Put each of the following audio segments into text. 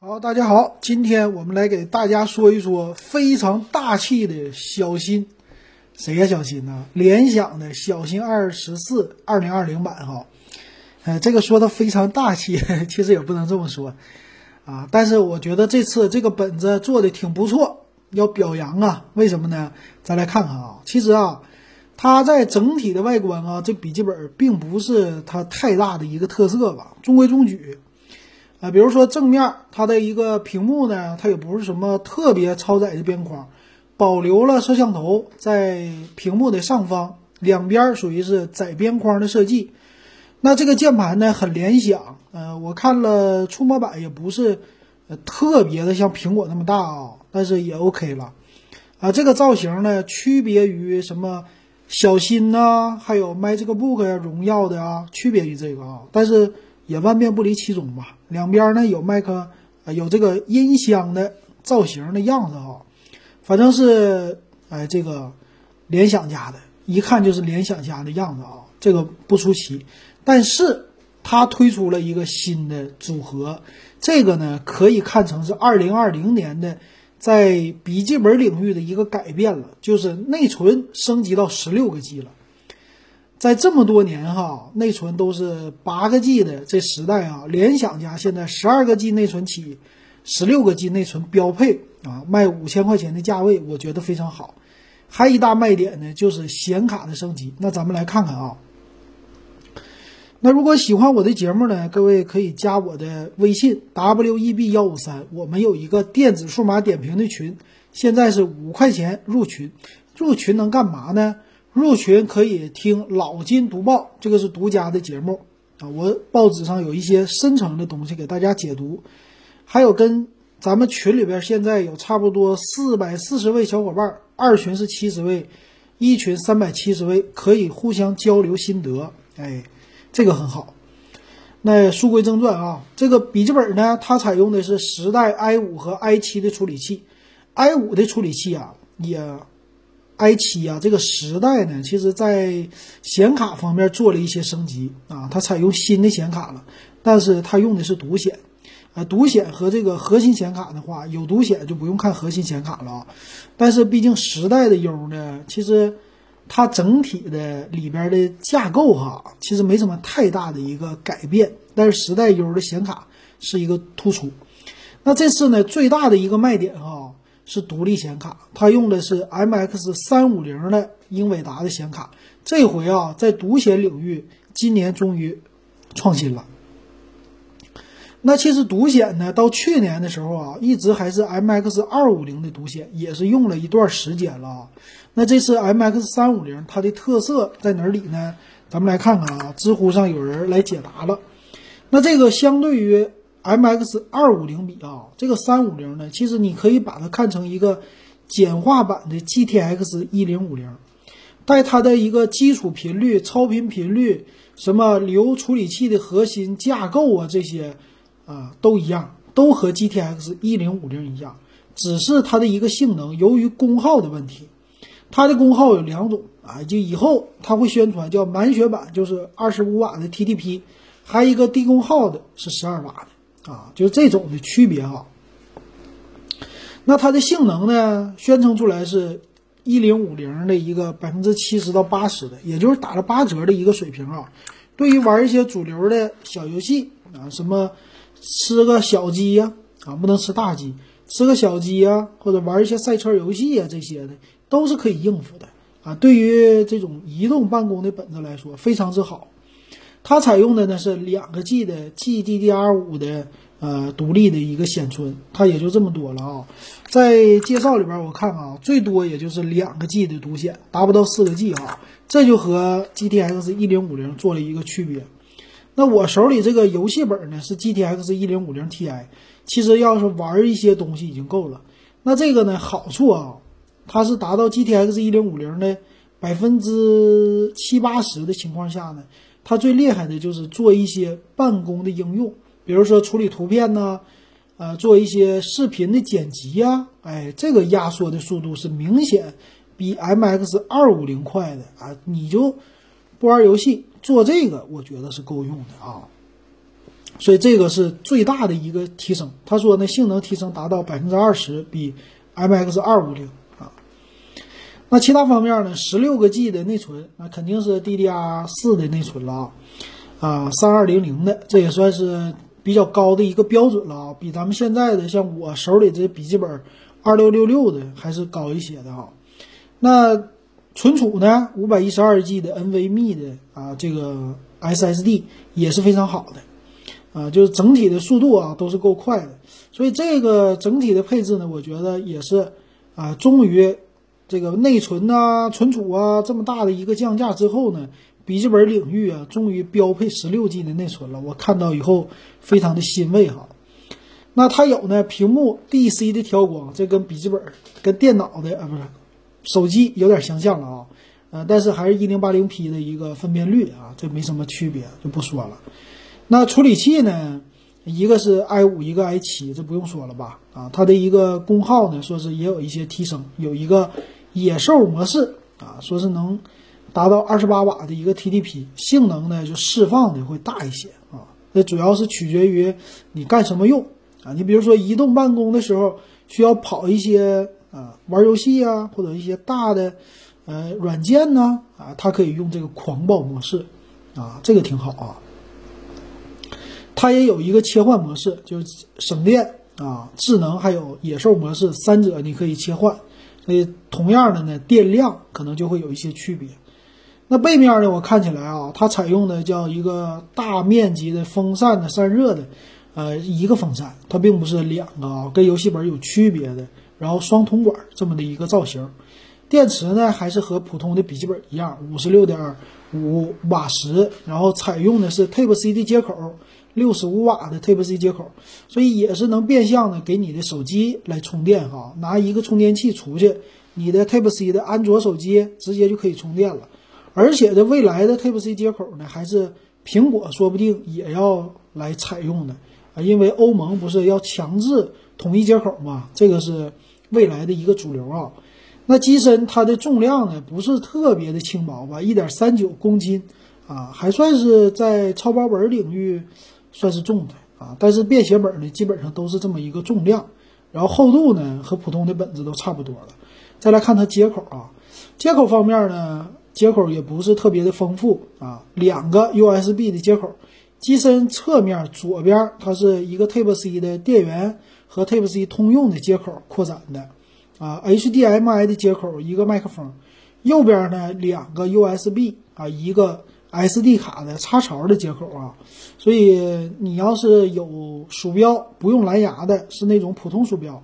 好，大家好，今天我们来给大家说一说非常大气的小新，谁呀？小新呢？联想的小新二十四二零二零版哈，呃，这个说的非常大气，其实也不能这么说啊。但是我觉得这次这个本子做的挺不错，要表扬啊。为什么呢？咱来看看啊。其实啊，它在整体的外观啊，这笔记本并不是它太大的一个特色吧，中规中矩。啊，比如说正面它的一个屏幕呢，它也不是什么特别超载的边框，保留了摄像头在屏幕的上方，两边属于是窄边框的设计。那这个键盘呢，很联想，呃，我看了触摸板也不是呃特别的像苹果那么大啊，但是也 OK 了。啊，这个造型呢，区别于什么小新呐，还有 MagicBook 呀、荣耀的啊，区别于这个啊，但是。也万变不离其宗吧，两边呢有麦克，有这个音箱的造型的样子哈，反正是哎这个联想家的，一看就是联想家的样子啊，这个不出奇。但是它推出了一个新的组合，这个呢可以看成是二零二零年的在笔记本领域的一个改变了，就是内存升级到十六个 G 了。在这么多年哈，内存都是八个 G 的这时代啊，联想家现在十二个 G 内存起，十六个 G 内存标配啊，卖五千块钱的价位，我觉得非常好。还一大卖点呢，就是显卡的升级。那咱们来看看啊。那如果喜欢我的节目呢，各位可以加我的微信 w e b 幺五三，我们有一个电子数码点评的群，现在是五块钱入群，入群能干嘛呢？入群可以听老金读报，这个是独家的节目啊！我报纸上有一些深层的东西给大家解读，还有跟咱们群里边现在有差不多四百四十位小伙伴，二群是七十位，一群三百七十位，可以互相交流心得，哎，这个很好。那书归正传啊，这个笔记本呢，它采用的是十代 i 五和 i 七的处理器，i 五的处理器啊也。I 七啊，这个时代呢，其实在显卡方面做了一些升级啊，它采用新的显卡了，但是它用的是独显，啊，独显和这个核心显卡的话，有独显就不用看核心显卡了啊，但是毕竟时代的 U 呢，其实它整体的里边的架构哈，其实没什么太大的一个改变，但是时代 U 的显卡是一个突出，那这次呢，最大的一个卖点哈。是独立显卡，它用的是 MX 三五零的英伟达的显卡。这回啊，在独显领域，今年终于创新了。那其实独显呢，到去年的时候啊，一直还是 MX 二五零的独显，也是用了一段时间了。那这次 MX 三五零，它的特色在哪里呢？咱们来看看啊，知乎上有人来解答了。那这个相对于。M X 二五零比啊，这个三五零呢，其实你可以把它看成一个简化版的 G T X 一零五零，带它的一个基础频率、超频频率、什么流处理器的核心架构啊，这些啊都一样，都和 G T X 一零五零一样，只是它的一个性能，由于功耗的问题，它的功耗有两种啊，就以后它会宣传叫满血版，就是二十五瓦的 T T P，还有一个低功耗的是十二瓦的。啊，就是这种的区别哈。那它的性能呢，宣称出来是一零五零的一个百分之七十到八十的，也就是打了八折的一个水平啊。对于玩一些主流的小游戏啊，什么吃个小鸡呀啊，不能吃大鸡，吃个小鸡呀，或者玩一些赛车游戏啊这些的，都是可以应付的啊。对于这种移动办公的本子来说，非常之好。它采用的呢是两个 G 的 GDDR5 的呃独立的一个显存，它也就这么多了啊。在介绍里边我看啊，最多也就是两个 G 的独显，达不到四个 G 啊。这就和 GTX 一零五零做了一个区别。那我手里这个游戏本呢是 GTX 一零五零 Ti，其实要是玩一些东西已经够了。那这个呢好处啊，它是达到 GTX 一零五零的百分之七八十的情况下呢。它最厉害的就是做一些办公的应用，比如说处理图片呢，呃，做一些视频的剪辑呀，哎，这个压缩的速度是明显比 MX 二五零快的啊！你就不玩游戏，做这个我觉得是够用的啊。所以这个是最大的一个提升。他说呢，性能提升达到百分之二十，比 MX 二五零。那其他方面呢，十六个 G 的内存，那肯定是 DDR 四的内存了啊，啊，三二零零的，这也算是比较高的一个标准了啊，比咱们现在的像我手里这笔记本二六六六的还是高一些的哈。那存储呢，五百一十二 G 的 NVMe 的啊，这个 SSD 也是非常好的，啊，就是整体的速度啊都是够快的，所以这个整体的配置呢，我觉得也是啊，终于这个内存呐、存储啊这么大的一个降价之后呢，笔记本领域啊，终于标配十六 G 的内存了，我看到以后非常的欣慰哈。那它有呢，屏幕 DC 的调光，这跟笔记本、跟电脑的啊不是。手机有点相像了啊，呃，但是还是一零八零 P 的一个分辨率啊，这没什么区别，就不说了。那处理器呢，一个是 i 五，一个 i 七，这不用说了吧？啊，它的一个功耗呢，说是也有一些提升，有一个野兽模式啊，说是能达到二十八瓦的一个 TDP，性能呢就释放的会大一些啊。那主要是取决于你干什么用啊，你比如说移动办公的时候需要跑一些。啊，玩游戏啊，或者一些大的，呃，软件呢，啊，它可以用这个狂暴模式，啊，这个挺好啊。它也有一个切换模式，就是省电啊，智能还有野兽模式三者你可以切换。所以同样的呢，电量可能就会有一些区别。那背面呢，我看起来啊，它采用的叫一个大面积的风扇的散热的，呃，一个风扇，它并不是两个啊，跟游戏本有区别的。然后双铜管这么的一个造型，电池呢还是和普通的笔记本一样，五十六点五瓦时，然后采用的是 Type C 的接口，六十五瓦的 Type C 接口，所以也是能变相的给你的手机来充电哈，拿一个充电器出去，你的 Type C 的安卓手机直接就可以充电了，而且这未来的 Type C 接口呢，还是苹果说不定也要来采用的。啊，因为欧盟不是要强制统一接口嘛，这个是。未来的一个主流啊，那机身它的重量呢不是特别的轻薄吧，一点三九公斤啊，还算是在超薄本领域算是重的啊。但是便携本呢基本上都是这么一个重量，然后厚度呢和普通的本子都差不多了。再来看它接口啊，接口方面呢接口也不是特别的丰富啊，两个 USB 的接口，机身侧面左边它是一个 Type C 的电源。和 Type C 通用的接口扩展的，啊，HDMI 的接口一个麦克风，右边呢两个 USB 啊，一个 SD 卡的插槽的接口啊，所以你要是有鼠标不用蓝牙的，是那种普通鼠标，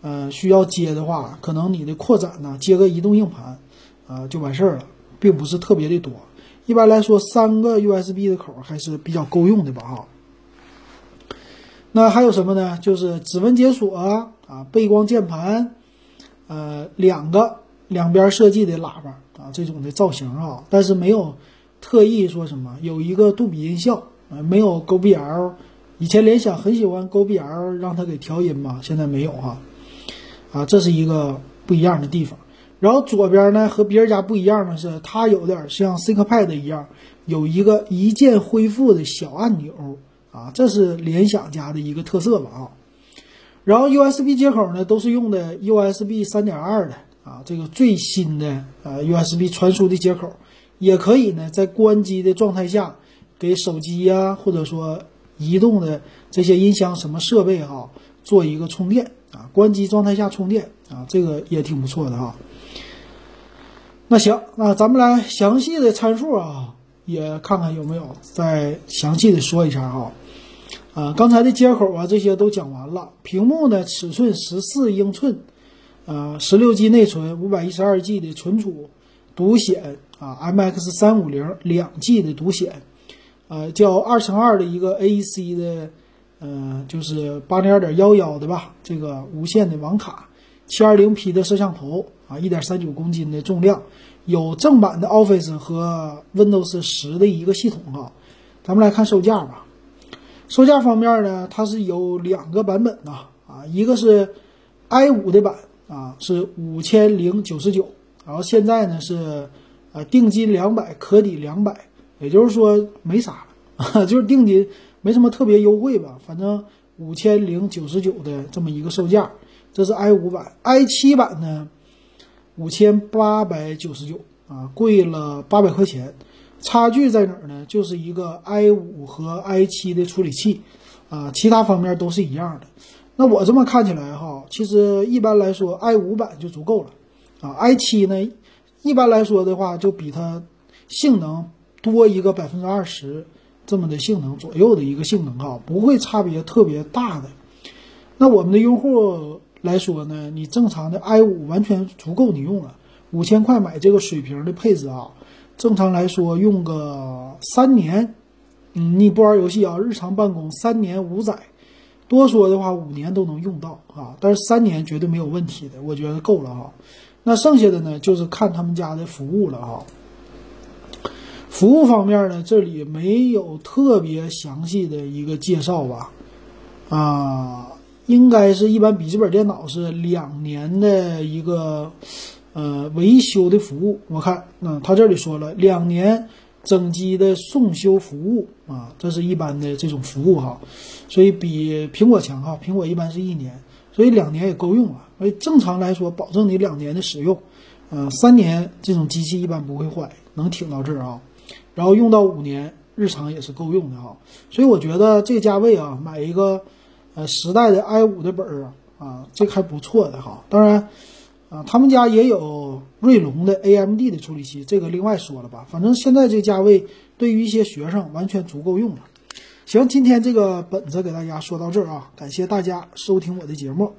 呃，需要接的话，可能你的扩展呢接个移动硬盘，啊，就完事儿了，并不是特别的多。一般来说，三个 USB 的口还是比较够用的吧，哈。那还有什么呢？就是指纹解锁啊，背光键盘，呃，两个两边设计的喇叭啊，这种的造型啊，但是没有特意说什么有一个杜比音效啊，没有 GBL。以前联想很喜欢 GBL，让它给调音嘛，现在没有哈。啊，这是一个不一样的地方。然后左边呢，和别人家不一样的是，它有点像 ThinkPad 一样，有一个一键恢复的小按钮。啊，这是联想家的一个特色吧啊，然后 USB 接口呢都是用的 USB 三点二的啊，这个最新的呃 USB 传输的接口，也可以呢在关机的状态下给手机呀或者说移动的这些音箱什么设备哈做一个充电啊，关机状态下充电啊，这个也挺不错的哈。那行，那咱们来详细的参数啊，也看看有没有再详细的说一下哈。啊，刚才的接口啊，这些都讲完了。屏幕呢，尺寸十四英寸，呃，十六 G 内存，五百一十二 G 的存储，独显啊，MX 三五零两 G 的独显，呃，叫二乘二的一个 AEC 的，呃，就是八零二点幺幺的吧，这个无线的网卡，七二零 P 的摄像头啊，一点三九公斤的重量，有正版的 Office 和 Windows 十的一个系统啊。咱们来看售价吧。售价方面呢，它是有两个版本呐，啊，一个是 i 五的版啊，是五千零九十九，然后现在呢是，啊，定金两百，可抵两百，也就是说没啥了，就是定金没什么特别优惠吧，反正五千零九十九的这么一个售价。这是 i 五版，i 七版呢，五千八百九十九啊，贵了八百块钱。差距在哪儿呢？就是一个 i 五和 i 七的处理器啊，其他方面都是一样的。那我这么看起来哈，其实一般来说 i 五版就足够了啊，i 七呢，一般来说的话就比它性能多一个百分之二十这么的性能左右的一个性能啊，不会差别特别大的。那我们的用户。来说呢，你正常的 i 五完全足够你用了，五千块买这个水平的配置啊，正常来说用个三年，嗯，你不玩游戏啊，日常办公三年五载，多说的话五年都能用到啊，但是三年绝对没有问题的，我觉得够了哈。那剩下的呢，就是看他们家的服务了哈。服务方面呢，这里没有特别详细的一个介绍吧，啊。应该是一般笔记本电脑是两年的一个呃维修的服务。我看，那他这里说了两年整机的送修服务啊，这是一般的这种服务哈，所以比苹果强哈。苹果一般是一年，所以两年也够用了。所以正常来说，保证你两年的使用，嗯，三年这种机器一般不会坏，能挺到这儿啊。然后用到五年，日常也是够用的哈。所以我觉得这个价位啊，买一个。呃，时代的 i 五的本儿啊，啊，这还不错的哈。当然，啊，他们家也有锐龙的 AMD 的处理器，这个另外说了吧。反正现在这价位，对于一些学生完全足够用了。行，今天这个本子给大家说到这儿啊，感谢大家收听我的节目。